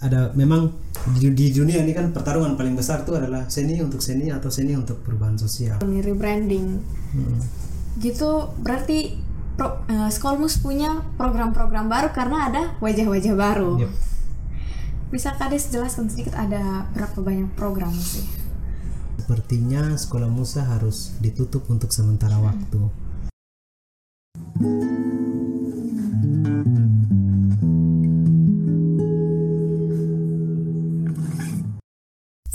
ada memang di, di dunia ini kan pertarungan paling besar itu adalah seni untuk seni atau seni untuk perubahan sosial. Rebranding. Gitu berarti pro, eh, Skolmus punya program-program baru karena ada wajah-wajah baru. Yep. Bisa Kades jelaskan sedikit ada berapa banyak program sih? Sepertinya sekolah Musa harus ditutup untuk sementara waktu.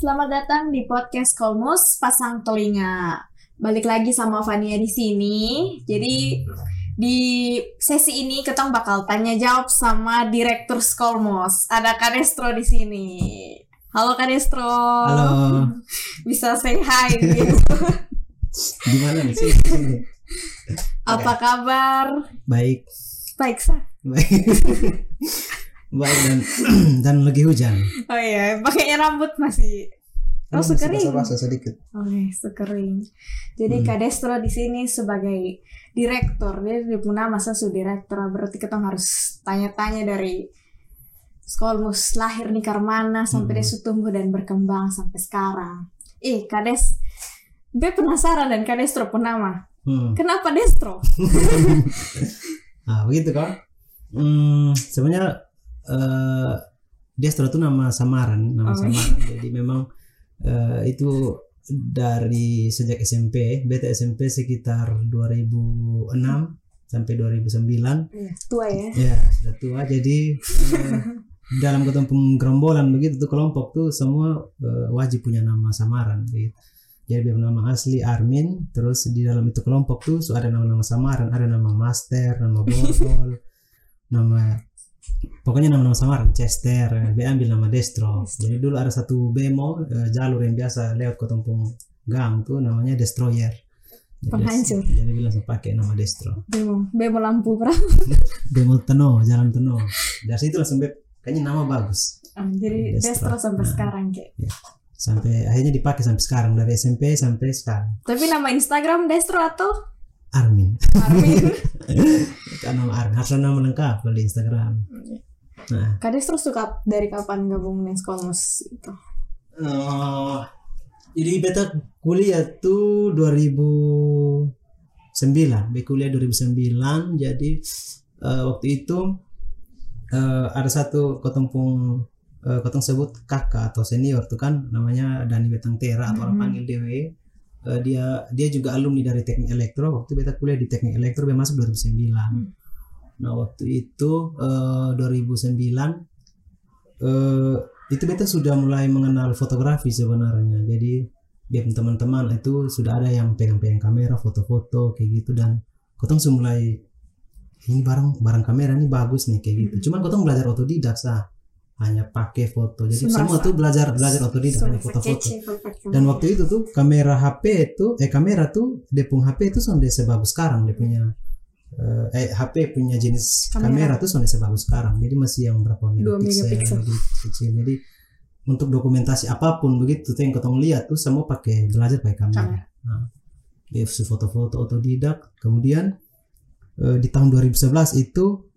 Selamat datang di podcast Kolmus Pasang Telinga. Balik lagi sama Fania di sini. Jadi di sesi ini kita bakal tanya jawab sama Direktur Skolmos. Ada Kadestro di sini. Halo Kadestro. Halo. Bisa say hi gitu. Di mana nih sih? Apa kabar? Baik, Baik sah. baik, baik dan dan lagi hujan. Oh iya, pakainya rambut masih Oh, Masih sekering. basah-basah sedikit. Oke, sekering. Jadi Kak Destro di sini sebagai direktur, dia dia punya masa su direktur, berarti kita harus tanya-tanya dari Skolmus lahir di Karmana sampai dia su tumbuh dan berkembang sampai sekarang. Eh, Kades, Be penasaran dan Kak Destro pun nama. Hmm. Kenapa Destro? Nah, begitu kan? Hmm, sebenarnya eh Destro itu nama samaran, nama Oh. samaran. Jadi memang eh, itu dari sejak SMP, beta SMP sekitar 2006 sampai 2009. Iya, tua ya. Ya, sudah tua. Jadi eh, dalam ketemu gerombolan begitu tuh kelompok tuh semua eh, wajib punya nama samaran gitu. Jadi biar nama asli Armin, terus di dalam itu kelompok tuh so ada nama-nama samaran, ada nama Master, nama Borgol, nama pokoknya nama-nama samaran, Chester, dia ambil nama Destro. Jadi dulu ada satu bemo eh, jalur yang biasa lewat ke Tumpung Gang tuh namanya Destroyer. Jadi, Penghancur. Jadi bilang pakai nama Destro. Bemo, bemo lampu berapa? Bemo Teno, Jalan Teno. Dari situ langsung beb, kayaknya nama bagus. Jadi Destro. Destro sampai Nah. sekarang kayak. Sampai akhirnya dipakai sampai sekarang dari SMP sampai sekarang. Tapi nama Instagram Destro atau Armin. Armin? Kan nama Armin. Harus nama lengkap di Instagram. Nah, Kades terus suka dari kapan gabung dengan Skolmus itu? eh, jadi beta kuliah tuh 2009. Beta kuliah 2009. Jadi eh, waktu itu eh, ada satu ketempung eh, ketong sebut kakak atau senior tuh kan namanya Dani Betang Tera atau orang Mhm. panggil Dewe. Eh, dia dia juga alumni dari teknik elektro. Waktu beta kuliah di teknik elektro dia masuk 2009 nah waktu itu eh, 2009 eh, itu beta sudah mulai mengenal fotografi sebenarnya. Jadi dia teman-teman itu sudah ada yang pegang-pegang kamera foto-foto kayak gitu. Dan kotong sudah mulai ini barang barang kamera ini bagus nih kayak gitu. Cuman kotong belajar otodidak sah hanya pakai foto. Jadi semua tuh belajar belajar otodidak hanya foto-foto. dan waktu itu tuh kamera HP itu eh kamera tuh dia punya HP itu sudah sebagus sekarang. Dia punya eh, eh HP punya jenis Kamera. kamera, tuh sudah sebagus sekarang. Jadi masih yang berapa megapiksel kecil. Jadi untuk dokumentasi apa pun begitu tuh yang ketong lihat tuh semua pakai belajar pakai kamera, Kamera. Nah, dia foto-foto otodidak. Kemudian eh, di tahun 2011 itu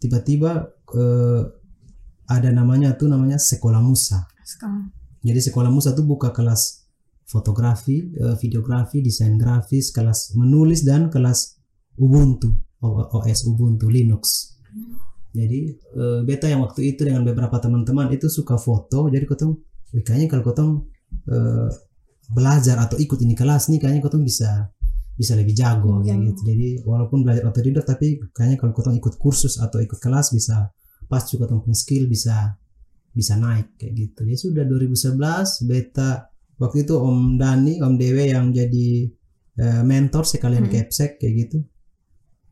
tiba-tiba eh, ada namanya tuh namanya sekolah Musa Sekarang. jadi sekolah Musa tuh buka kelas fotografi, eh, videografi, desain grafis, kelas menulis dan kelas Ubuntu, OS Ubuntu, Linux. Jadi eh, beta yang waktu itu dengan beberapa teman-teman itu suka foto, jadi kotong, "Wih, kayaknya kalau kotong eh, belajar atau ikut ini kelas nih, kayaknya kotong bisa bisa lebih jago kayak Jago. gitu. Jadi walaupun belajar otodidak, tapi kayaknya kalau kotong ikut kursus atau ikut kelas bisa pas juga punya skill bisa bisa naik kayak gitu. Ya sudah 2011 beta waktu itu Om Dani, Om Dewe yang jadi eh, mentor sekalian Hmm. capsek kayak gitu.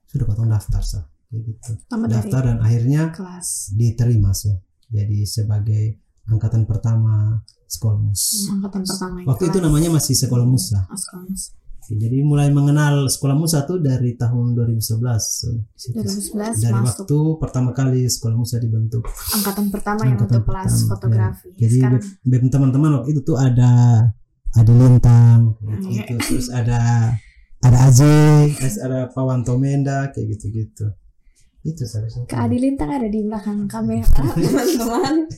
Sudah potong daftar sah kayak gitu. Tamat Daftar dan akhirnya kelas diterima so. Jadi sebagai angkatan pertama Skolmus. angkatan pertama Waktu itu namanya masih Sekolah Musa. Oh, Skolmus. Jadi mulai mengenal Sekolah Musa tuh dari tahun 2011. So, di situ. 2011 dari masuk waktu pertama kali Sekolah Musa dibentuk. angkatan pertama yang Angkatan untuk kelas pertama, fotografi. ya. Jadi Sekarang teman-teman waktu itu tuh ada ada Lintang, Iya. gitu. terus ada ada Aji, ada Pawan Tomenda kayak gitu-gitu. itu seharusnya Kak Adi Lintang ada di belakang kamera teman-teman.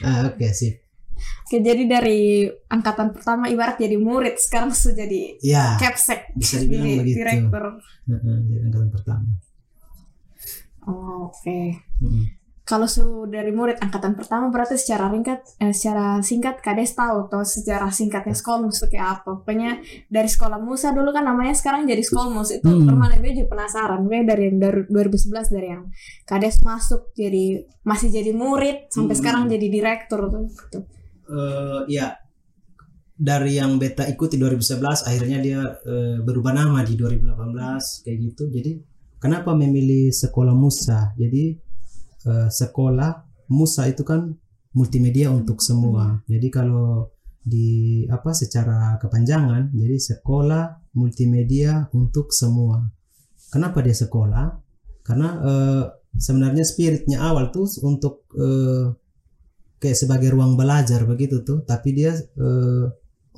ah oke sip Oke, jadi dari angkatan pertama ibarat jadi murid, sekarang sudah jadi ya capsek bisa dibilang jadi begitu direktur. Jadi angkatan pertama Oh, Oke. Mm. Kalau su dari murid angkatan pertama berarti secara ringkat, eh, secara singkat kades tahu atau sejarah singkatnya Skolmus itu kayak apa. Pokoknya dari sekolah Musa dulu kan namanya sekarang jadi Skolmus itu Hmm. permanen gue juga penasaran. Gue dari yang dari 2011 dari yang kades masuk jadi masih jadi murid sampai Hmm. sekarang jadi direktur tuh. Gitu. Eh, ya dari yang beta ikuti 2011 akhirnya dia eh, berubah nama di 2018 kayak gitu. Jadi kenapa memilih sekolah Musa? Jadi eh, sekolah Musa itu kan multimedia untuk semua. Jadi kalau di apa secara kepanjangan jadi sekolah multimedia untuk semua. Kenapa dia sekolah? Karena eh, sebenarnya spiritnya awal tuh untuk eh, kayak sebagai ruang belajar begitu tuh. Tapi dia eh,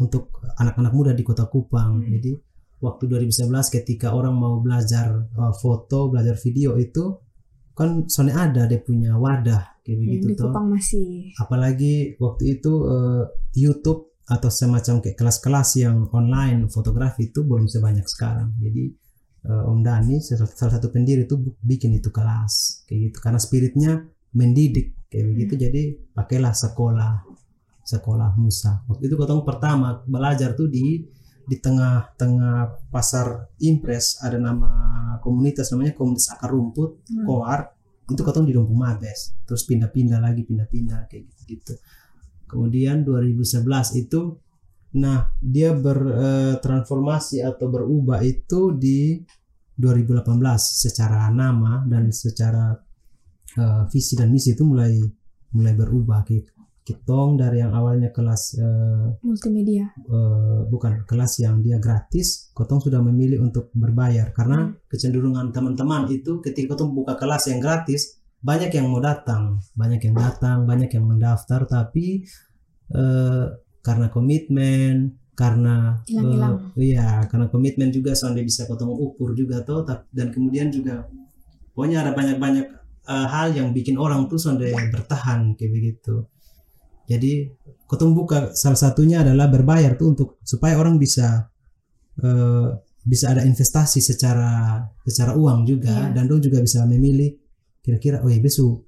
untuk anak-anak muda di kota Kupang. Hmm. jadi waktu 2011 ketika orang mau belajar eh, foto belajar video itu kan soalnya ada dia punya wadah kayak Yang begitu di tuh Kupang masih. Apalagi waktu itu eh, YouTube atau semacam kayak kelas-kelas yang online fotografi itu belum sebanyak sekarang. Jadi eh, Om Dani salah satu pendiri itu bikin itu kelas kayak gitu. Karena spiritnya mendidik kayak begitu jadi pakailah sekolah sekolah Musa. Waktu itu kotong pertama belajar tuh di di tengah-tengah pasar Impres ada nama komunitas namanya komunitas akar rumput Hmm. Koar. Itu kotong di Dompung Mabes. Terus pindah-pindah lagi pindah-pindah kayak gitu gitu kemudian 2011 itu nah dia bertransformasi atau berubah itu di 2018 secara nama dan secara eh, visi dan misi itu mulai mulai berubah gitu kitong dari yang awalnya kelas eh, multimedia. eh, bukan kelas yang dia gratis, Kotong sudah memilih untuk berbayar karena kecenderungan teman-teman itu ketika Kotong buka kelas yang gratis banyak yang mau datang, banyak yang datang, banyak yang mendaftar tapi eh, karena komitmen, karena Hilang-hilang. eh, iya karena komitmen juga soalnya bisa Kotong ukur juga tuh tap- dan kemudian juga pokoknya ada banyak-banyak eh, hal yang bikin orang tuh sonde bertahan kayak begitu. Jadi Kotong buka salah satunya adalah berbayar tuh untuk supaya orang bisa eh, bisa ada investasi secara secara uang juga Iya. dan dong juga bisa memilih kira-kira oh ya besu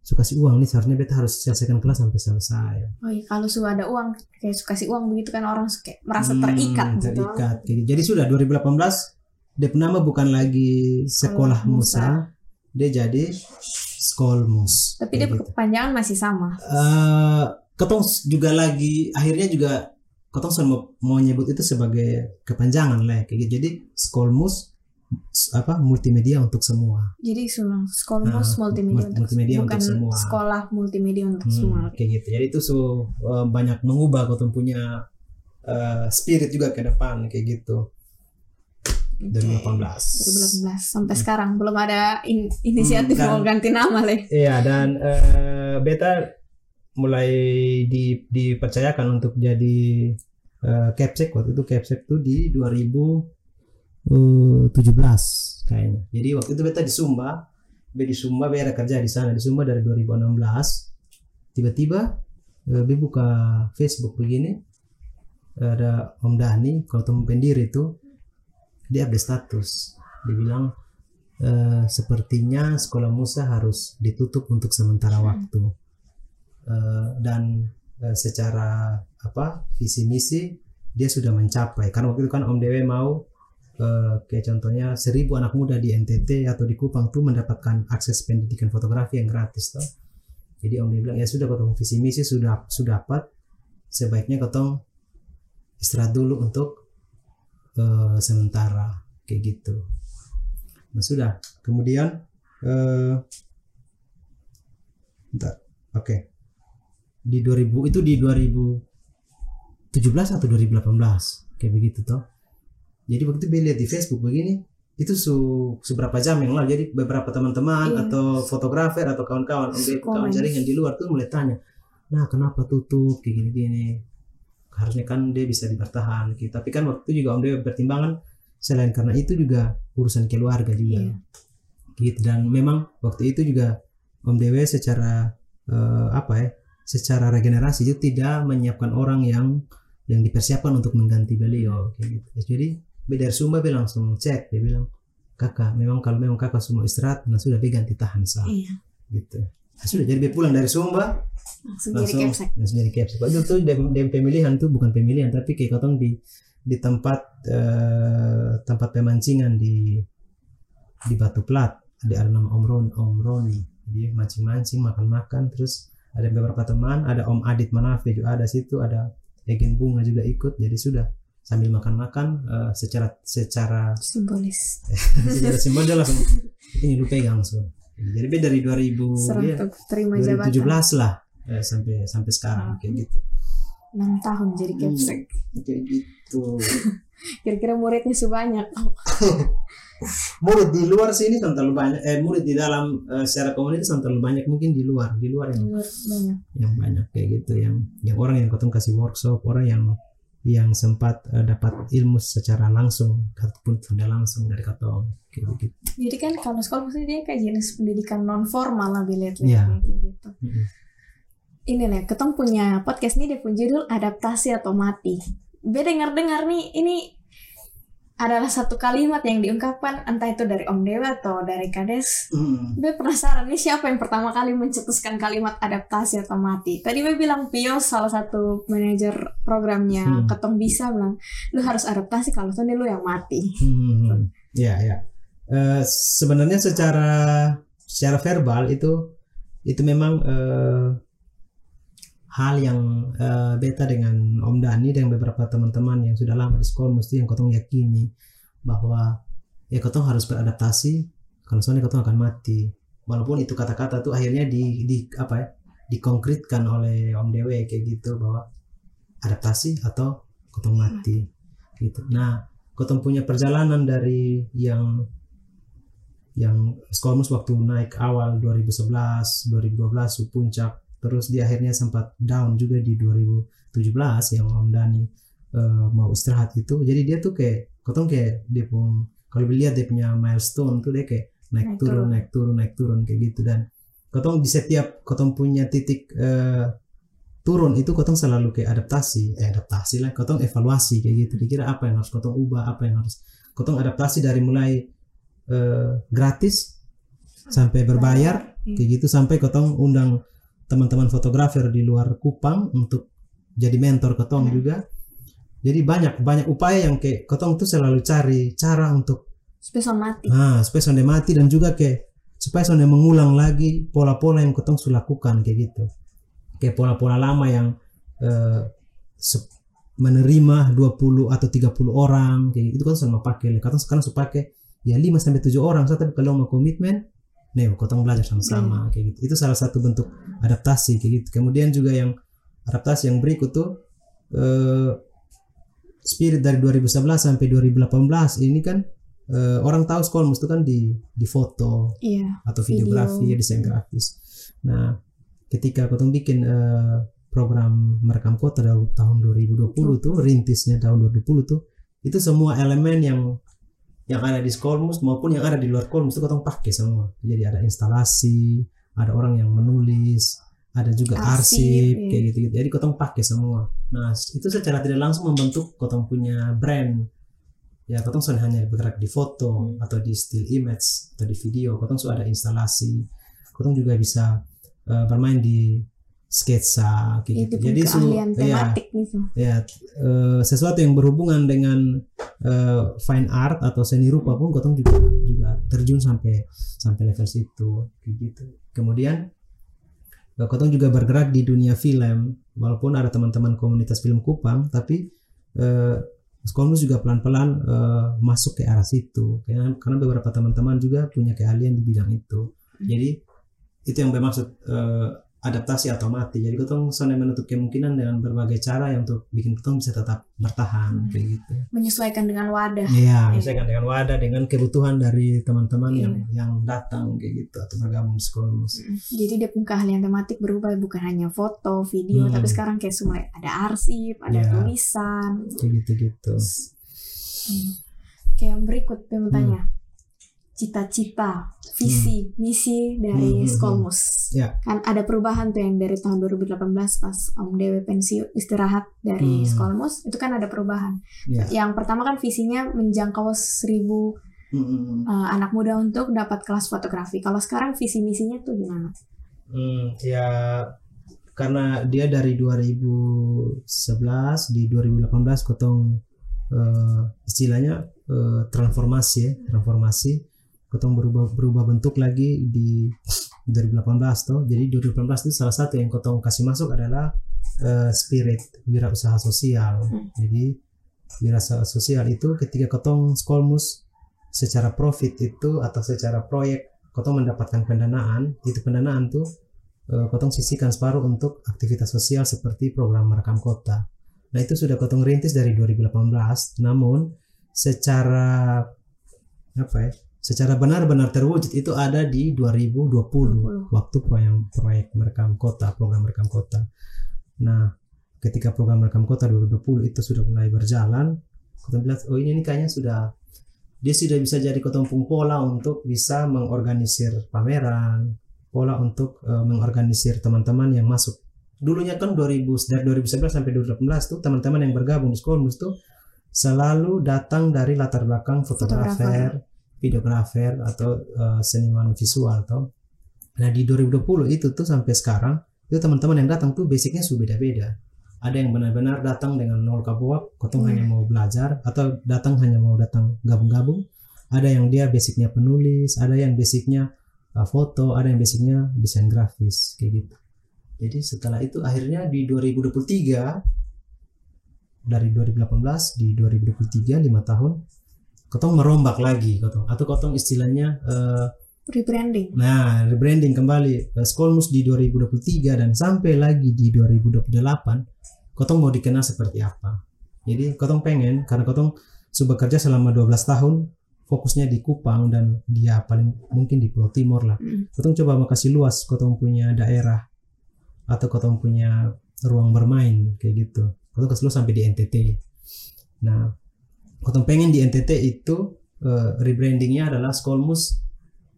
suka kasih uang nih seharusnya beta harus selesaikan kelas sampai selesai. Oh iya, kalau sudah ada uang, kayak suka kasih uang begitu kan orang suka merasa Hmm, terikat gitu. terikat. Kayak gitu. Jadi sudah 2018 dia nama bukan lagi sekolah Sekolah Musa. Musa, dia jadi Skolmus. Tapi dia gitu. kepanjangan masih sama. eh ketong juga lagi akhirnya juga ketong selalu mau, mau nyebut itu sebagai kepanjangan lah ya, kayak gitu. Jadi Skolmus apa multimedia untuk semua. Jadi sudah Skolmus Nah, multimedia, mul- multimedia bukan untuk semua. sekolah multimedia untuk Hmm, semua. kayak gitu. Jadi itu so eh, banyak mengubah ketong punya eh, spirit juga ke depan kayak gitu. 2018. 2018 sampai sekarang belum ada in- inisiatif Hmm, mau dan- ganti nama leh. Iya dan eh, beta mulai di, dipercayakan untuk jadi eh, capsek waktu itu capsek tuh di 2017 kayaknya. Jadi waktu itu beta di Sumba, be di Sumba be ada kerja di sana di Sumba dari 2016. Tiba-tiba eh, be buka Facebook begini ada Om Dani kalau teman pendiri itu dia update status. Dia bilang eh, sepertinya sekolah Musa harus ditutup untuk sementara waktu. Eh, dan eh, secara apa visi misi dia sudah mencapai. Karena waktu itu kan Om Dewe mau eh, kayak contohnya seribu anak muda di NTT atau di Kupang tuh mendapatkan akses pendidikan fotografi yang gratis toh. Jadi Om Dewe bilang ya sudah ketemu visi misi sudah sudah dapat. Sebaiknya ketong istirahat dulu untuk eh, sementara kayak gitu. Nah sudah. Kemudian eh bentar. Oke. Di 2000 itu di 2017 atau 2018 kayak begitu toh. Jadi waktu itu lihat di Facebook begini itu su seberapa jam yang lalu? Jadi beberapa teman-teman Iya. atau fotografer atau kawan-kawan om Dev, kawan Komen. jaringan di luar tuh mulai tanya nah kenapa tutup? Kayak gini-gini harusnya kan dia bisa dibertahan gitu. tapi kan waktu juga om Dewa bertimbangan selain karena itu juga urusan keluarga juga Iya. gitu dan memang waktu itu juga Om Dewe secara eh, apa ya secara regenerasi itu tidak menyiapkan orang yang yang dipersiapkan untuk mengganti beliau kayak gitu jadi dari Sumba dia langsung cek dia bilang kakak memang kalau memang kakak semua istirahat nah sudah dia ganti tahan sah Iya. gitu nah, sudah jadi dia pulang dari Sumba Langsung jadi langsung capsek. langsung jadi padahal tuh dem, dem pemilihan tuh bukan pemilihan tapi kayak kotong di di tempat eh, tempat pemancingan di di Batu Plat ada ada nama Om Ron Om Roni jadi mancing-mancing makan-makan terus ada beberapa teman ada Om Adit Manafe juga ada situ ada Egen Bunga juga ikut jadi sudah sambil makan-makan eh, secara secara Simbolis. secara simbol dia langsung ini lu pegang so. Jadi beda dari 2000 Serah dia untuk terima 2017 jabatan. lah eh, sampai sampai sekarang Ah. kayak gitu 6 tahun jadi capsek. kayak gitu Kira-kira muridnya sebanyak. Murid di luar sini terlalu banyak eh murid di dalam eh, secara komunitas terlalu banyak mungkin di luar di luar yang luar banyak. yang banyak kayak gitu yang yang orang yang ketemu kasih workshop orang yang yang sempat eh, dapat ilmu secara langsung ataupun tidak langsung dari katong kayak begitu Jadi kan kalau sekolah maksudnya dia kayak jenis pendidikan non formal lah lihat Iya. kayak gitu. Mm-mm. Ini nih, ketong punya podcast ini dia punya judul adaptasi atau mati. Be dengar-dengar nih, ini adalah satu kalimat yang diungkapkan entah itu dari Om Dewa atau dari Kades. Mm. Be penasaran nih siapa yang pertama kali mencetuskan kalimat adaptasi atau mati. Tadi Be bilang Pios salah satu manajer programnya Hmm. Ketong bisa bilang lu harus adaptasi kalau tuh lu yang mati. Hmm, ya ya. Eh, sebenarnya secara secara verbal itu itu memang eh, hal yang eh, beta dengan Om Dani dan beberapa teman-teman yang sudah lama di sekolah mesti yang kotong yakini bahwa ya kotong harus beradaptasi kalau soalnya kotong akan mati. Walaupun itu kata-kata tuh akhirnya di, di apa ya dikonkretkan oleh Om Dewe kayak gitu bahwa adaptasi atau kotong mati gitu. Nah kotong punya perjalanan dari yang yang Skolmus waktu naik awal 2011 2012 su puncak terus di akhirnya sempat down juga di 2017 yang Om Dani eh, mau istirahat itu jadi dia tuh kayak kotong kayak dia pun kalau dilihat dia punya milestone tuh dia kayak naik, Naik turun, turun. naik turun naik turun kayak gitu dan kotong di setiap kotong punya titik eh, turun itu kotong selalu kayak adaptasi eh adaptasi lah kotong evaluasi kayak gitu dikira apa yang harus kotong ubah apa yang harus kotong adaptasi dari mulai eh, gratis sampai berbayar Hmm. kayak gitu sampai kotong undang teman-teman fotografer di luar Kupang untuk jadi mentor kotong Hmm. juga jadi banyak banyak upaya yang kayak kotong tuh selalu cari cara untuk Spesial mati. Nah, supaya sonde mati dan juga kayak supaya sonde mengulang lagi pola-pola yang ketong sudah lakukan kayak gitu. Kayak pola-pola lama yang eh, menerima 20 atau 30 orang kayak gitu itu kan sama pakai. Katong sekarang sudah pakai ya 5 sampai 7 orang. So, tapi kalau mau komitmen nih kotong belajar sama-sama kayak gitu. Itu salah satu bentuk adaptasi kayak gitu. Kemudian juga yang adaptasi yang berikut tuh eh, spirit dari 2011 sampai 2018 ini kan eh, orang tahu sekolah itu kan di di foto Iya. atau Video. videografi desain grafis. Nah, ketika kotong bikin eh, program merekam kota dari tahun 2020 tuh rintisnya tahun 2020 tuh itu semua elemen yang yang ada di Skolmus maupun yang ada di luar Skolmus itu kotong pakai semua. Jadi ada instalasi, ada orang yang menulis, ada juga Arsip, arsip, iya. kayak gitu, gitu. Jadi kotong pakai semua. Nah, itu secara tidak langsung membentuk kotong punya brand. Ya, kotong sudah hanya bergerak di foto atau di still image atau di video. Kotong sudah ada instalasi. Kotong juga bisa eh, bermain di sketsa kayak Itu gitu. Jadi su- keahlian ya, gitu. ya eh, sesuatu yang berhubungan dengan eh, fine art atau seni rupa pun kotong juga juga terjun sampai sampai level situ kayak gitu. Kemudian eh, kotong juga bergerak di dunia film. Walaupun ada teman-teman komunitas film Kupang tapi eh, Skolmus juga pelan-pelan eh, masuk ke arah situ. Karena karena beberapa teman-teman juga punya keahlian di bidang itu. Jadi itu yang bermaksud adaptasi atau mati. Jadi kotong soalnya menutup kemungkinan dengan berbagai cara yang untuk bikin kotong bisa tetap bertahan kayak gitu. Menyesuaikan dengan wadah. Iya, misalkan dengan wadah dengan kebutuhan dari teman-teman Iya. yang yang datang kayak gitu atau bergabung di sekolah musik. Jadi dia pun keahlian tematik berubah bukan hanya foto, video, Hmm. tapi sekarang kayak semua ada arsip, ada Iya. tulisan. Kayak gitu-gitu. Hmm. Kayak yang berikut mau tanya. Cita-cita, visi, misi Hmm, dari hmm, Skolmus. Ya. Kan ada perubahan tuh yang dari tahun 2018 pas Om Dewi pensiun istirahat dari Hmm. Skolmus itu kan ada perubahan. Ya. Yang pertama kan visinya menjangkau seribu Hmm, hmm, hmm. uh, anak muda untuk dapat kelas fotografi. Kalau sekarang visi misinya tuh gimana? Hmm, ya karena dia dari 2011 di 2018 kotong eh, istilahnya eh, transformasi ya transformasi kotong berubah berubah bentuk lagi di 2018 toh jadi 2018 itu salah satu yang kotong kasih masuk adalah eh, spirit wirausaha sosial Hmm. jadi wirausaha sosial itu ketika kotong skolmus secara profit itu atau secara proyek kotong mendapatkan pendanaan itu pendanaan tuh eh, kotong sisihkan separuh untuk aktivitas sosial seperti program merekam kota. Nah itu sudah kotong rintis dari 2018, namun secara apa ya? Secara benar-benar terwujud itu ada di 2020 waktu proyek proyek merekam kota, program merekam kota. Nah ketika program merekam kota 2020 itu sudah mulai berjalan, kotong bilang oh ini, ini kayaknya sudah dia sudah bisa jadi kotong pung pola untuk bisa mengorganisir pameran, pola untuk eh, mengorganisir teman-teman yang masuk. Dulunya kan 2000 dari 2011 sampai 2018 tuh teman-teman yang bergabung di Skolmus tuh selalu datang dari latar belakang fotografer, videografer atau eh, seniman visual toh. Nah di 2020 itu tuh sampai sekarang itu teman-teman yang datang tuh basicnya sudah beda-beda. Ada yang benar-benar datang dengan nol kabuak, kotong Hmm. hanya mau belajar atau datang hanya mau datang gabung-gabung. Ada yang dia basicnya penulis, ada yang basicnya uh, foto, ada yang basicnya desain grafis kayak gitu. Jadi setelah itu akhirnya di 2023 dari 2018 di 2023 lima tahun kotong merombak lagi kotong atau kotong istilahnya eh, Rebranding. Nah, rebranding kembali eh, Skolmus di 2023 dan sampai lagi di 2028, Kotong mau dikenal seperti apa? Jadi Kotong pengen karena Kotong sudah bekerja selama 12 tahun, fokusnya di Kupang dan dia paling mungkin di Pulau Timur lah. Mm. Kotong coba mau kasih luas Kotong punya daerah atau Kotong punya ruang bermain kayak gitu. Kotong kasih luas sampai di NTT. Nah, Kotong pengen di NTT itu eh, rebrandingnya adalah Skolmus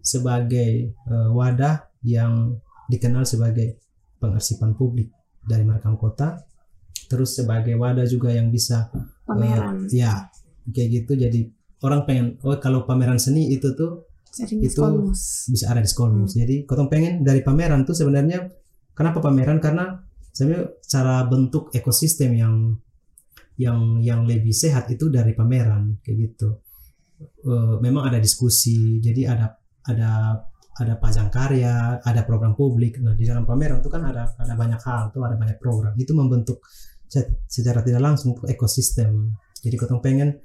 sebagai eh, wadah yang dikenal sebagai pengarsipan publik dari merekam kota. Terus sebagai wadah juga yang bisa Pameran. eh, ya kayak gitu. Jadi orang pengen oh kalau pameran seni itu tuh Jadinya itu Skolmus. bisa ada di Skolmus. Jadi kotong pengen dari pameran tuh sebenarnya kenapa pameran? Karena sebenarnya cara bentuk ekosistem yang yang yang lebih sehat itu dari pameran kayak gitu. Eh, memang ada diskusi jadi ada ada ada pajang karya ada program publik. Nah di dalam pameran itu kan ada ada banyak hal tuh ada banyak program. Itu membentuk se- secara tidak langsung ekosistem. Jadi kotong pengen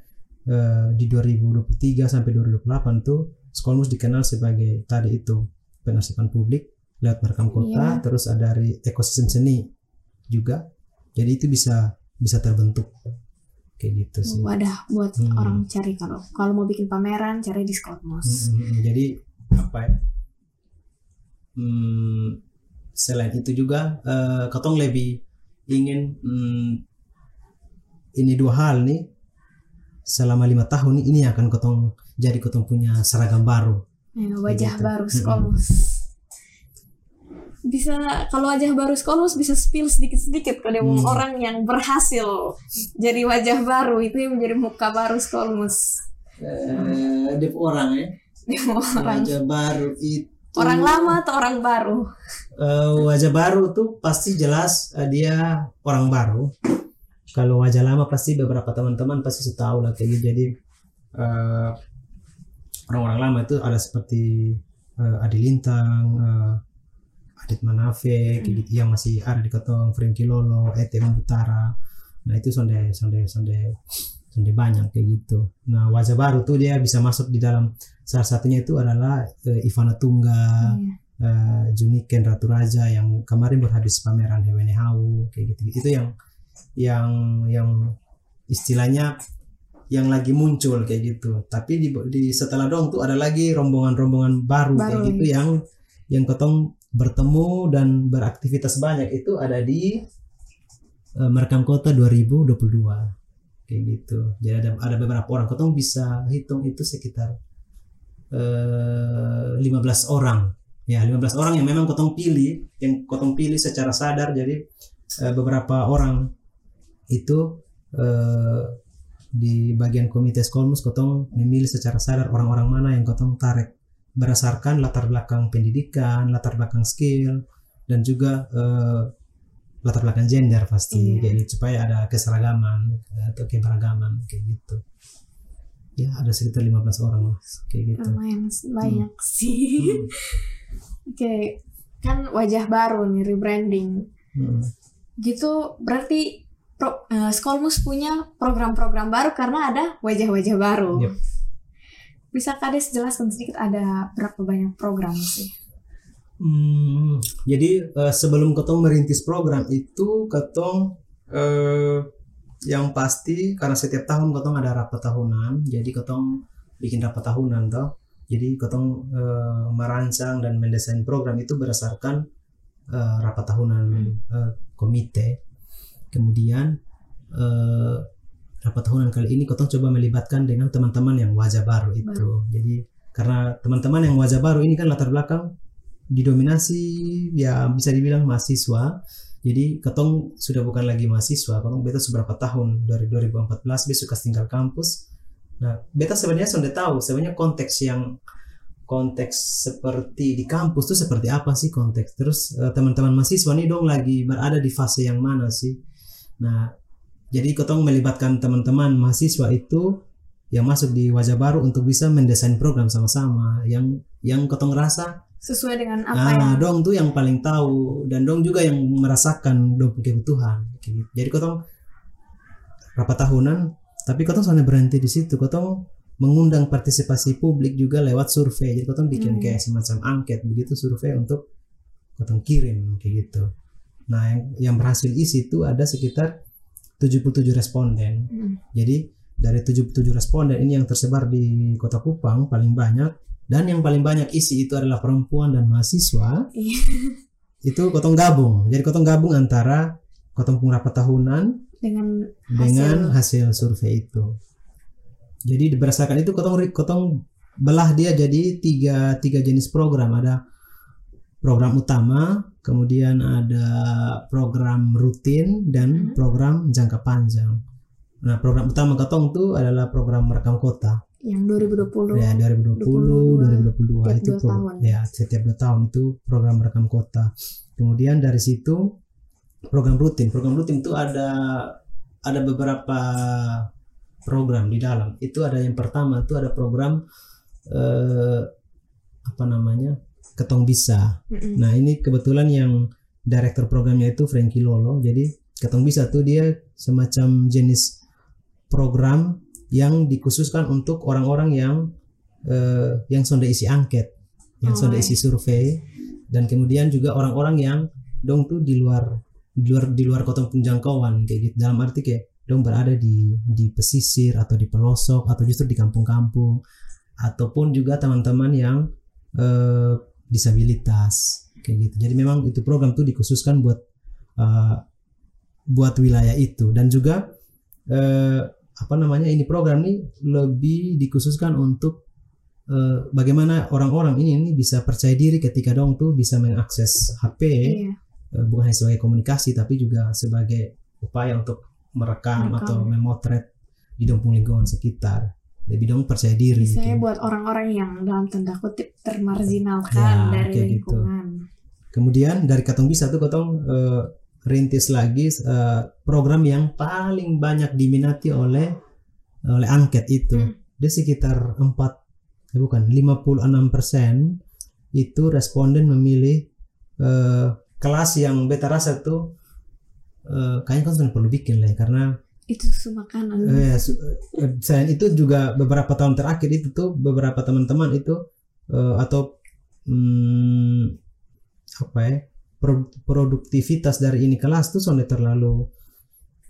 eh, di 2023 sampai 2028 tuh Skolmus dikenal sebagai tadi itu penarsipan publik lewat merekam kota Iya. terus ada dari ekosistem seni juga. Jadi itu bisa bisa terbentuk kayak gitu sih Wadah buat Hmm. orang cari kalau kalau mau bikin pameran cari di Skolmus. Mm, mm, mm. jadi apa ya Hmm, selain itu juga eh, Kotong lebih ingin mm, ini dua hal nih selama lima tahun ini akan Kotong jadi Kotong punya seragam baru Ya, wajah Gitu. baru Mm-mm. Skolmus. Bisa kalau wajah baru Skolmus bisa spill sedikit-sedikit kalau dia Hmm. orang yang berhasil jadi wajah baru itu yang menjadi muka baru Skolmus. eh orang ya orang wajah baru itu orang lama atau orang baru? Eh, wajah baru tuh pasti jelas eh, dia orang baru. Kalau wajah lama pasti beberapa teman-teman pasti sudah tahu lah kayak gitu. Jadi eh, orang-orang lama itu ada seperti eh, Adi Lintang, eh, Adit Manafe, kayak gitu yang masih ada di Kotong, Frankie Lolo, Etem Utara. Nah itu sonde sonde sonde sonde banyak kayak gitu. Nah wajah baru tuh dia bisa masuk di dalam salah satunya itu adalah eh, Ivana Tunggal Iya. eh Juniken Ratu Raja yang kemarin berhabis pameran Hewene Hau kayak gitu itu yang yang yang istilahnya yang lagi muncul kayak gitu tapi di, di setelah dong tuh ada lagi rombongan-rombongan baru, kayak Baru, gitu yang yang ketong bertemu dan beraktivitas banyak itu ada di eh, merekam kota 2022 kayak gitu. Jadi ada ada beberapa orang. Ketong bisa hitung itu sekitar eh, 15 orang. Ya 15 orang yang memang kotong pilih yang kotong pilih secara sadar. Jadi eh, beberapa orang itu eh, di bagian komite Skolmus kotong memilih secara sadar orang-orang mana yang kotong tarik berdasarkan latar belakang pendidikan, latar belakang skill dan juga eh, latar belakang gender pasti Iya. jadi supaya ada keseragaman atau keberagaman kayak gitu. Ya ada sekitar 15 orang lah kayak gitu. lumayan banyak sih Hmm. oke kan wajah baru nih rebranding Hmm. gitu berarti pro, eh, Skolmus punya program-program baru karena ada wajah-wajah baru Yep. Bisa kades jelaskan sedikit ada berapa banyak program sih Hmm, jadi eh, sebelum ketong merintis program itu ketong eh, yang pasti karena setiap tahun ketong ada rapat tahunan, jadi ketong bikin rapat tahunan toh. Jadi ketong eh, merancang dan mendesain program itu berdasarkan eh, rapat tahunan eh, komite. Kemudian eh, rapat tahunan kali ini ketong coba melibatkan dengan teman-teman yang wajah baru itu. Jadi karena teman-teman yang wajah baru ini kan latar belakang didominasi ya bisa dibilang mahasiswa. Jadi ketong sudah bukan lagi mahasiswa ketong beta seberapa tahun? Dari 2014 besok suka tinggal kampus. Nah beta sebenarnya sudah tahu sebenarnya konteks yang konteks seperti di kampus itu seperti apa sih konteks. Terus eh, teman-teman mahasiswa nih dong lagi berada di fase yang mana sih? Nah jadi ketong melibatkan teman-teman mahasiswa itu yang masuk di wajah baru untuk bisa mendesain program sama-sama yang yang ketong rasa sesuai dengan apa ah, yang dong tuh yang paling tahu dan dong juga yang merasakan dong punya kebutuhan. Jadi kotong rapat tahunan, tapi kotong soalnya berhenti di situ. Kotong mengundang partisipasi publik juga lewat survei. Jadi kotong bikin Hmm. kayak semacam angket begitu survei untuk kotong kirim kayak gitu. Nah, yang yang berhasil isi itu ada sekitar 77 responden. Hmm. Jadi dari 77 responden ini yang tersebar di Kota Kupang paling banyak dan yang paling banyak isi itu adalah perempuan dan mahasiswa. Iya. Itu kotong gabung. Jadi kotong gabung antara kotong rapat tahunan dengan dengan hasil survei itu. Jadi berdasarkan itu kotong kotong belah dia jadi tiga tiga jenis program ada program utama kemudian ada program rutin dan Hmm. program jangka panjang. Nah program utama kotong itu adalah program merekam kota yang 2020 ya 2020 2022 Tiap itu dua pro- tahun. ya setiap dua tahun itu program merekam kota kemudian dari situ program rutin program rutin itu ada ada beberapa program di dalam itu ada yang pertama itu ada program eh, apa namanya ketong bisa Mm-mm. Nah ini kebetulan yang director programnya itu Frankie Lolo. Jadi ketong bisa tuh dia semacam jenis program yang dikhususkan untuk orang-orang yang eh, yang sudah isi angket, yang Oh, iya. isi survei, dan kemudian juga orang-orang yang dong tuh di luar di luar di luar kota penjangkauan kayak gitu. Dalam arti kayak dong berada di di pesisir atau di pelosok atau justru di kampung-kampung ataupun juga teman-teman yang eh, disabilitas kayak gitu. Jadi memang itu program tuh dikhususkan buat eh, buat wilayah itu dan juga eh, apa namanya ini program nih lebih dikhususkan untuk eh, bagaimana orang-orang ini ini bisa percaya diri ketika dong tuh bisa mengakses HP Iya. eh, bukan hanya sebagai komunikasi tapi juga sebagai upaya untuk merekam, Merekam. atau memotret di dong lingkungan sekitar. Lebih dong percaya diri. Misalnya gitu. buat orang-orang yang dalam tanda kutip termarginalkan Ya, dari kayak gitu. lingkungan. Kemudian dari Katong Bisa tuh Katong eh, rintis lagi eh, program yang paling banyak diminati oleh oleh angket itu. Hmm. Dia sekitar 4 eh, bukan 56% itu responden memilih eh, kelas yang beta rasa tuh eh, kayaknya kan perlu bikin lah ya, karena Itu susu makanan. Eh, su- eh, selain itu juga beberapa tahun terakhir itu tuh beberapa teman-teman itu eh, atau hmm, apa ya pro- produktivitas dari ini kelas tuh sudah terlalu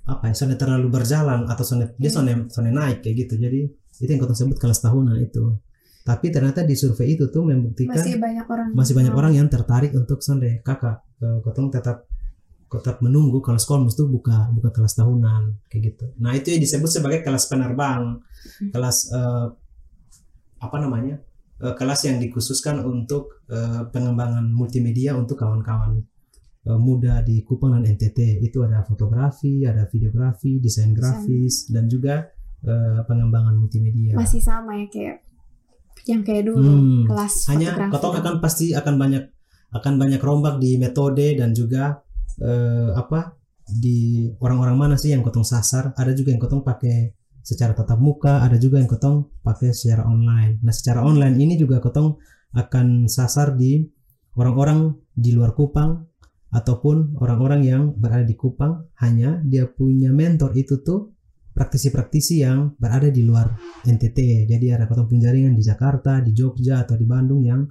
apa ya sudah terlalu berjalan atau sudah dia sudah sudah naik kayak gitu jadi itu yang kita sebut kelas tahunan itu tapi ternyata di survei itu tuh membuktikan Masih banyak orang. masih banyak mau. orang yang tertarik untuk sonde kakak eh, kotong tetap tetap menunggu kalau sekolah mesti buka buka kelas tahunan kayak gitu nah itu yang disebut sebagai kelas penerbang kelas eh, apa namanya uh, kelas yang dikhususkan untuk uh, pengembangan multimedia untuk kawan-kawan uh, muda di Kupang dan NTT. Itu ada fotografi, ada videografi, desain grafis dan juga uh, pengembangan multimedia. Masih sama ya kayak yang kayak dulu Hmm, kelas Hanya fotografi. kotong akan pasti akan banyak akan banyak rombak di metode dan juga eh, apa di orang-orang mana sih yang kotong sasar. Ada juga yang kotong pakai secara tatap muka, ada juga yang kotong pakai secara online. Nah, secara online ini juga kotong akan sasar di orang-orang di luar Kupang ataupun orang-orang yang berada di Kupang hanya dia punya mentor itu tuh praktisi-praktisi yang berada di luar NTT. Jadi ada kota penjaringan di Jakarta, di Jogja atau di Bandung yang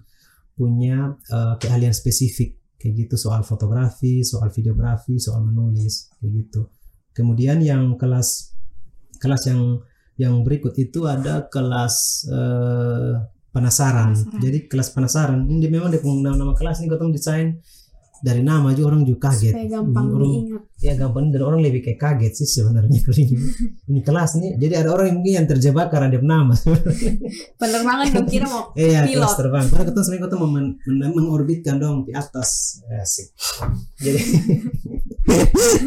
punya eh, keahlian spesifik kayak gitu soal fotografi, soal videografi, soal menulis kayak gitu. Kemudian yang kelas kelas yang yang berikut itu ada kelas eh, penasaran. Penasaran. Jadi kelas penasaran ini memang dia nama, nama kelas ini kotong desain dari nama aja orang juga kaget. supaya gampang orang, diingat. ya gampang dan orang lebih kayak kaget sih sebenarnya kalau ini. Ini kelas nih. Jadi ada orang yang mungkin yang terjebak karena dia nama Penerbangan dong kira mau iya Pilot. kelas terbang. Karena sebenarnya kita mau men- men- mengorbitkan dong di atas. Asik. Jadi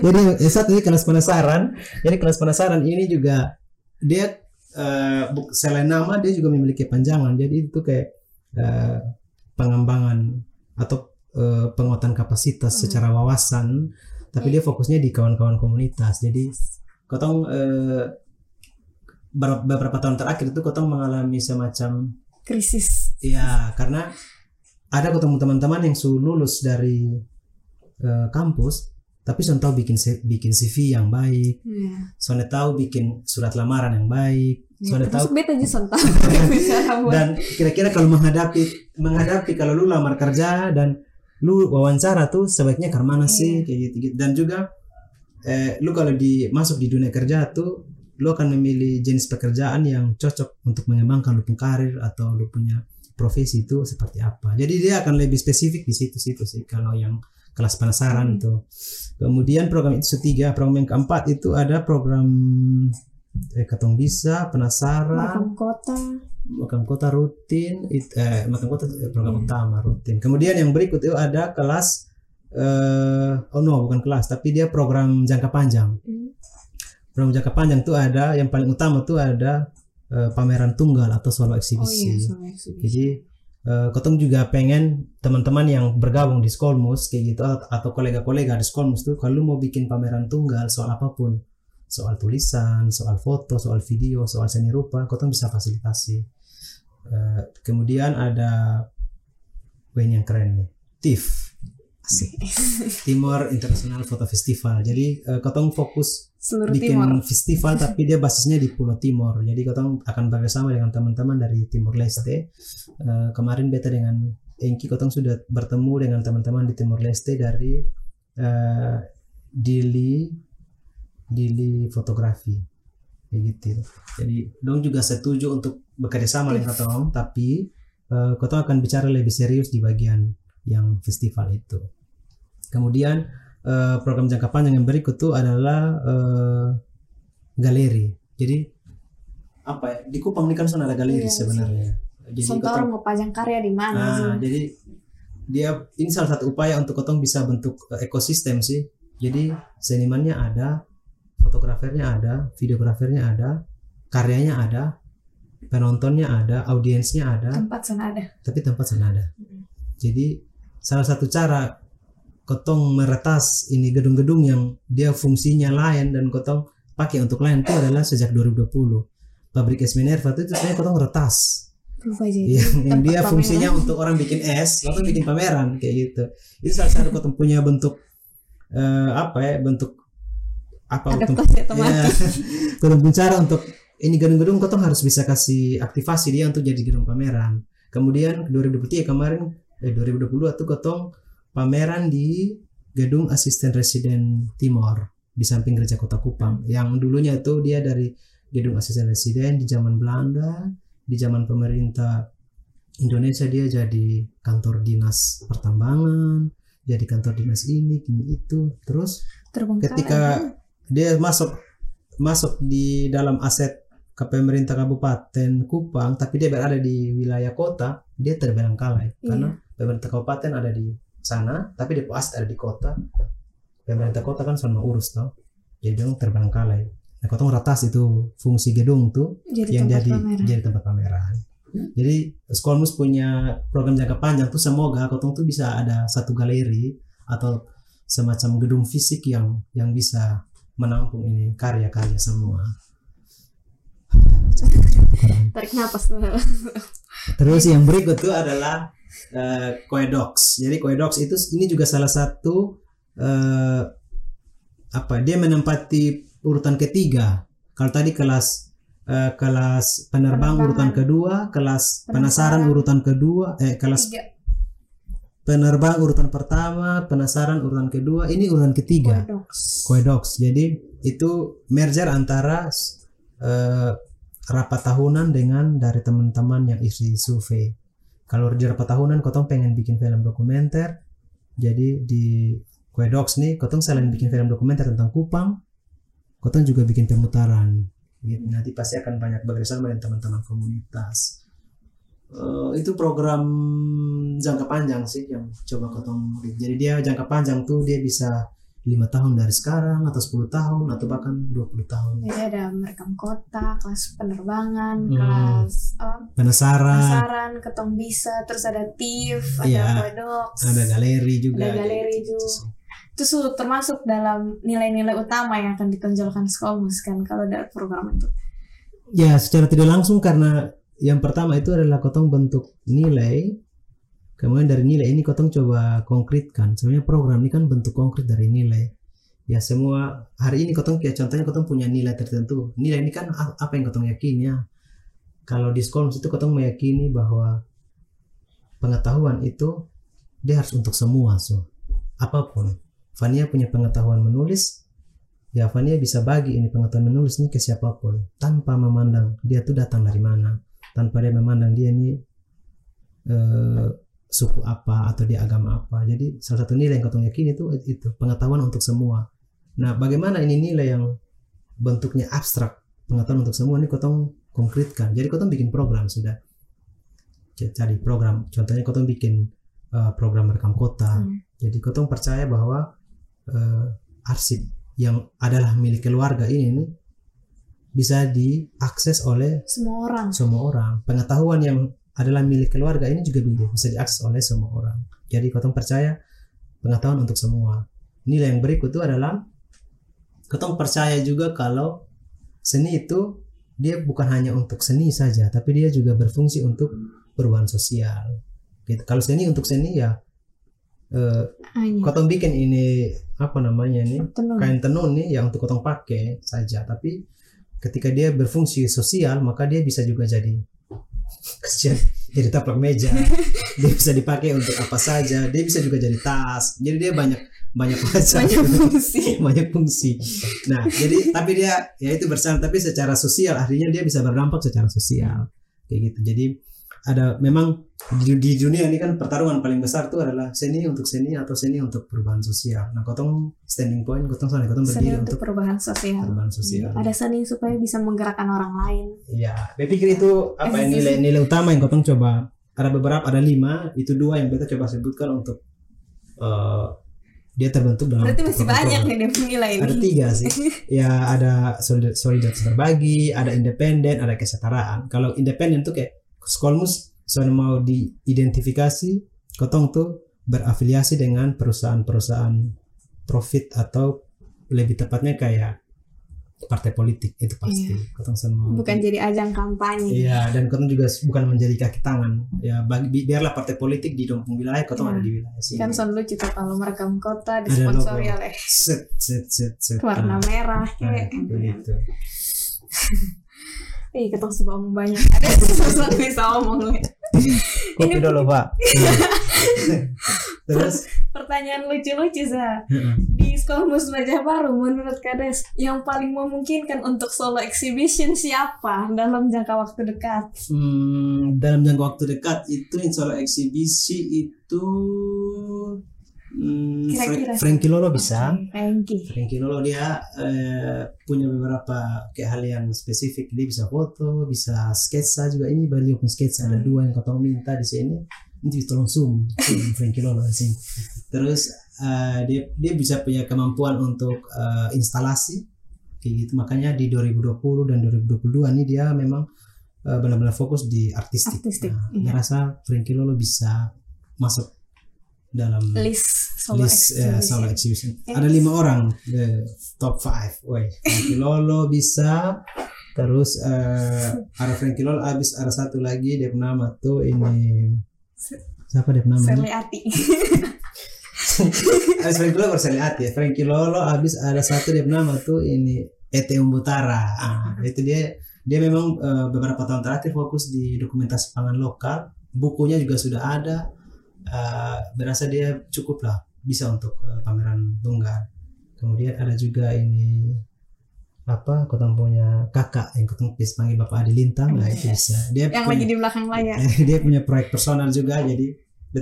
jadi yang satu ini kelas penasaran. Jadi kelas penasaran ini juga dia bu- selain nama dia juga memiliki panjangan. Jadi itu kayak eh, pengembangan atau eh, penguatan kapasitas Hmm. secara wawasan tapi dia fokusnya di kawan-kawan komunitas jadi kotong ber- beberapa tahun terakhir itu kotong mengalami semacam krisis. ya karena ada ketemu teman-teman yang su lulus dari eh, kampus tapi sudah tahu bikin bikin CV yang baik Ya. sudah tahu bikin surat lamaran yang baik Ya, sudah tahu termasuk beta aja son tahu cara buat dan kira-kira kalau menghadapi menghadapi kalau lu lamar kerja dan lu wawancara tuh sebaiknya ke mana sih kayak gitu, gitu dan juga eh, lu kalau di masuk di dunia kerja tuh lu akan memilih jenis pekerjaan yang cocok untuk mengembangkan lu punya karir atau lu punya profesi itu seperti apa. Jadi dia akan lebih spesifik di situ-situ sih kalau yang kelas penasaran Hmm. itu kemudian program itu tiga program yang keempat itu ada program eh, ketong bisa penasaran makam kota. makam kota rutin it, eh, makam kota eh, program Hmm. utama rutin kemudian yang berikut itu ada kelas eh oh no bukan kelas tapi dia program jangka panjang Hmm. program jangka panjang itu ada yang paling utama tuh ada eh, pameran tunggal atau solo Oh eksibisi iya, sama eksibisi. jadi eh, Kotong juga pengen teman-teman yang bergabung di Skolmus kayak gitu atau, kolega-kolega di Skolmus tuh kalau mau bikin pameran tunggal soal apa pun soal tulisan, soal foto, soal video, soal seni rupa, Kotong bisa fasilitasi. Eh, kemudian ada ini yang keren nih, TIFF. Asik. Timor International Photo Festival. Jadi eh, Kotong fokus Seluruh bikin timur. festival tapi dia basisnya di Pulau Timor. Jadi Kotong akan bekerjasama dengan teman-teman dari Timor Leste. Eh, kemarin beta dengan Engki Kotong sudah bertemu dengan teman-teman di Timor Leste dari eh, Dili Dili Fotografi. Kayak gitu. Jadi dong juga setuju untuk bekerja sama dengan Kotong, tapi eh, Kotong akan bicara lebih serius di bagian yang festival itu. Kemudian eh, program jangka panjang yang berikut tuh adalah eh, galeri. Jadi apa ya di Kupang ini kan sudah ada galeri Iya, sebenarnya. Jadi Son kotong- orang mau pajang karya di mana Nah, sih? jadi dia ini salah satu upaya untuk kotong bisa bentuk ekosistem sih. Jadi senimannya ada, fotografernya ada, videografernya ada, karyanya ada, penontonnya ada, audiensnya ada, Tempat sana ada. tapi tempat sana ada. Jadi salah satu cara kotong meretas ini gedung-gedung yang dia fungsinya lain dan kotong pakai untuk lain itu adalah sejak 2020. Pabrik es Minerva itu sebenarnya kotong retas jadi. yang, yang dia pameran. fungsinya untuk orang bikin es, atau bikin pameran kayak gitu. Itu salah satu kotong punya bentuk eh, apa ya bentuk apa untuk Adaptasi otomatis. ya, punya cara untuk ini gedung-gedung kotong harus bisa kasih aktivasi dia untuk jadi gedung pameran. Kemudian 2023 kemarin eh 2020 itu kotong pameran di gedung asisten residen Timor di samping gereja kota Kupang. Yang dulunya itu dia dari gedung asisten residen di zaman Belanda, di zaman pemerintah Indonesia dia jadi kantor dinas pertambangan, jadi kantor dinas ini, ini itu. Terus Terbengkalai. ketika dia masuk masuk di dalam aset ke pemerintah kabupaten Kupang tapi dia berada di wilayah kota dia terbilang kalah ya. Iya. karena pemerintah kabupaten ada di sana tapi depo aset ada di kota pemerintah kota kan sama urus toh jadi dong terbilang kalah nah kotong ratas itu fungsi gedung tuh jadi yang jadi pameran. jadi tempat pameran jadi Skolmus punya program jangka panjang tuh semoga kotong tuh bisa ada satu galeri atau semacam gedung fisik yang yang bisa menampung ini karya-karya semua tarik napas Terus yang berikut itu adalah eh, Koedox. Jadi Koedox itu ini juga salah satu eh, apa? Dia menempati urutan ketiga. Kalau tadi kelas eh, kelas penerbang urutan kedua, kelas Penasaran. penasaran urutan kedua, eh kelas tiga penerbang urutan pertama, penasaran urutan kedua, ini urutan ketiga. Koedox. Jadi itu merger antara eh, rapat tahunan dengan dari teman-teman yang isi survei. Kalau di rapat tahunan kotong pengen bikin film dokumenter, jadi di Koedox nih kotong selain bikin film dokumenter tentang Kupang, kotong juga bikin pemutaran. Gitu. Nanti pasti akan banyak bekerjasama dengan teman-teman komunitas. Eh, itu program jangka panjang sih yang coba kotong jadi dia jangka panjang tuh dia bisa lima tahun dari sekarang atau 10 tahun atau bahkan 20 tahun Jadi ada merekam kota, kelas penerbangan, Hmm. kelas apa, penasaran penasaran, ketong bisa, terus ada TIF, ada Iya. Kodox, ada galeri juga Ada galeri gitu. juga. itu su- termasuk dalam nilai-nilai utama yang akan ditonjolkan Skolmus kan kalau dari program itu. ya secara tidak langsung karena yang pertama itu adalah kotong bentuk nilai. Kemudian dari nilai ini kotong coba konkretkan. Sebenarnya program ini kan bentuk konkret dari nilai. Ya semua hari ini kotong kayak contohnya kotong punya nilai tertentu. Nilai ini kan apa yang kotong yakini ya? Kalau di sekolah itu kotong meyakini bahwa pengetahuan itu dia harus untuk semua so. Apa pun. Fania punya pengetahuan menulis. Ya Fania bisa bagi ini pengetahuan menulis ini ke siapa pun. Tanpa memandang dia tuh datang dari mana tanpa dia memandang dia ini eh, suku apa atau dia agama apa. Jadi salah satu nilai yang kotong yakini itu itu pengetahuan untuk semua. Nah bagaimana ini nilai yang bentuknya abstrak? Pengetahuan untuk semua ini kotong konkretkan. Jadi kotong bikin program sudah. Cari program. Contohnya kotong bikin eh, program rekam kota. Hmm. jadi kotong percaya bahwa eh, arsip yang adalah milik keluarga ini nih bisa diakses oleh Semua orang. semua orang. Pengetahuan yang adalah milik keluarga ini juga bi- bisa diakses oleh semua orang. Jadi kotong percaya pengetahuan untuk semua. Nilai yang berikut itu adalah kotong percaya juga kalau seni itu dia bukan hanya untuk seni saja, tapi dia juga berfungsi untuk perubahan sosial. Gitu. Kalau seni untuk seni ya eh, Hanya. kotong bikin ini apa namanya ini Tenun. kain tenun nih yang untuk kotong pakai saja tapi ketika dia berfungsi sosial maka dia bisa juga jadi kesian jadi taplak meja. Dia bisa dipakai untuk apa saja. Dia bisa juga jadi tas. Jadi dia banyak banyak macam. Banyak fungsi. banyak fungsi. Nah jadi tapi dia ya itu bersama tapi secara sosial artinya dia bisa berdampak secara sosial. Kayak gitu. Jadi ada memang di, di dunia ini kan pertarungan paling besar itu adalah seni untuk seni atau seni untuk perubahan sosial nah kotong standing point kotong sana kotong Seni berdiri untuk untuk perubahan sosial. perubahan sosial Ada seni supaya bisa menggerakkan orang lain. Iya, saya pikir itu apa ya, nilai-nilai utama yang kotong coba. Ada beberapa, ada lima, itu dua yang kita coba sebutkan untuk eh, dia terbentuk dalam. Berarti masih banyak nih dia nilai Ada ini. tiga sih. Ya ada solid- solidaritas berbagi, ada independen, ada kesetaraan. Kalau independen tuh kayak Skolmus soalnya mau diidentifikasi, kotong tuh berafiliasi dengan perusahaan-perusahaan profit atau lebih tepatnya kayak partai politik itu pasti. Kotong soalnya mau Bukan jadi ajang kampanye. Iya, dan kotong juga bukan menjadi kaki tangan. Ya, bagi, bi- biarlah partai politik di dompung wilayah, kotong Iya. ada di wilayah sini. Kan son lucu tuh kalau merekam kota disponsori oleh set, set, set, set. warna Nah, merah nah, kayak. begitu. Ih, ketong sebab omong banyak. Ada sesuatu yang bisa omong Le. Kopi dulu, Pak. Nah. Terus, Pertanyaan lucu-lucu sa. Di Skolmus Wajah Baru menurut Kades yang paling memungkinkan untuk solo exhibition siapa dalam jangka waktu dekat? Hmm, dalam jangka waktu dekat itu insya Allah eksibisi itu Hmm, Kira-kira. Frankie Lolo bisa. Frankie. Frankie Lolo dia eh, punya beberapa keahlian spesifik. Dia bisa foto, bisa sketsa juga. Ini beliau pun sketsa ada dua yang kau minta di sini. Ini tolong zoom, zoom Frankie Lolo di sini. Terus eh, dia dia bisa punya kemampuan untuk eh, instalasi kayak gitu. Makanya di 2020 dan 2022 ini dia memang eh, benar-benar fokus di artistik. Artistik, Nah, iya. saya rasa Frankie Lolo bisa masuk dalam List solo list eh, exhibition. solo exhibition. Yes. Ada lima orang the top five. Woi, Frankie Lolo bisa. Terus eh, ada Frankie Lolo, abis ada satu lagi dia nama tuh ini siapa dia namanya? Sally Ati. abis Frankie Lolo berseli hati ya. Frankie Lolo abis ada satu dia nama tuh ini Ete Umbutara. Ah, itu dia dia memang eh, beberapa tahun terakhir fokus di dokumentasi pangan lokal. Bukunya juga sudah ada. Eh, berasa dia cukup lah bisa untuk eh, pameran tunggal. Kemudian ada juga ini apa kotong punya kakak yang kotong bisa panggil bapak Adi Lintang nah itu bisa dia yang punya, lagi di belakang layar. dia punya proyek personal juga jadi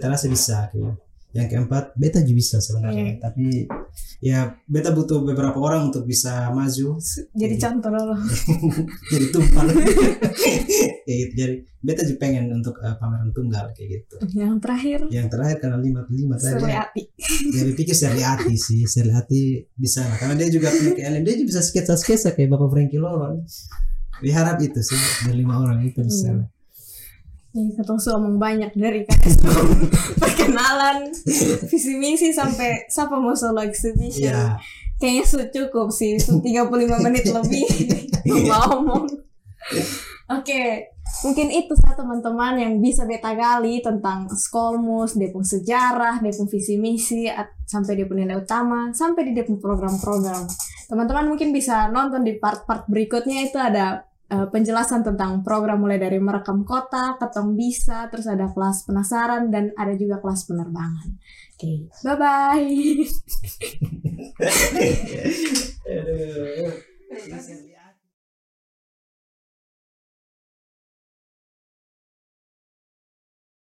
rasa bisa kayak. Yang keempat beta juga bisa sebenarnya. Iya. tapi ya beta butuh beberapa orang untuk bisa maju. Jadi contoh dulu. jadi tumpal. Kayak gitu. Jadi beta juga pengen untuk eh, pameran tunggal kayak gitu. Yang terakhir? Yang terakhir karena lima lima tadi. Ati. jadi pikir Seri Ati sih. Seri Ati bisa lah. Karena dia juga punya keahlian dia juga bisa sketsa sketsa kayak bapak Frankie Lolo diharap itu sih dari lima orang itu bisa Iya. Ya, ketemu ngomong banyak dari KSO perkenalan visi misi sampai siapa mau solo exhibition Iya. kayaknya sudah cukup sih Su- 35 menit lebih ngomong oke mungkin itu saya teman-teman yang bisa beta gali tentang Skolmus, dia pun sejarah, dia pun visi misi, sampai dia pun nilai utama, sampai di dia pun program-program. Teman-teman mungkin bisa nonton di part-part berikutnya itu ada eh, penjelasan tentang program mulai dari merekam kota, ketong bisa, terus ada kelas penasaran dan ada juga kelas penerbangan. Oke, bye bye. Aduh.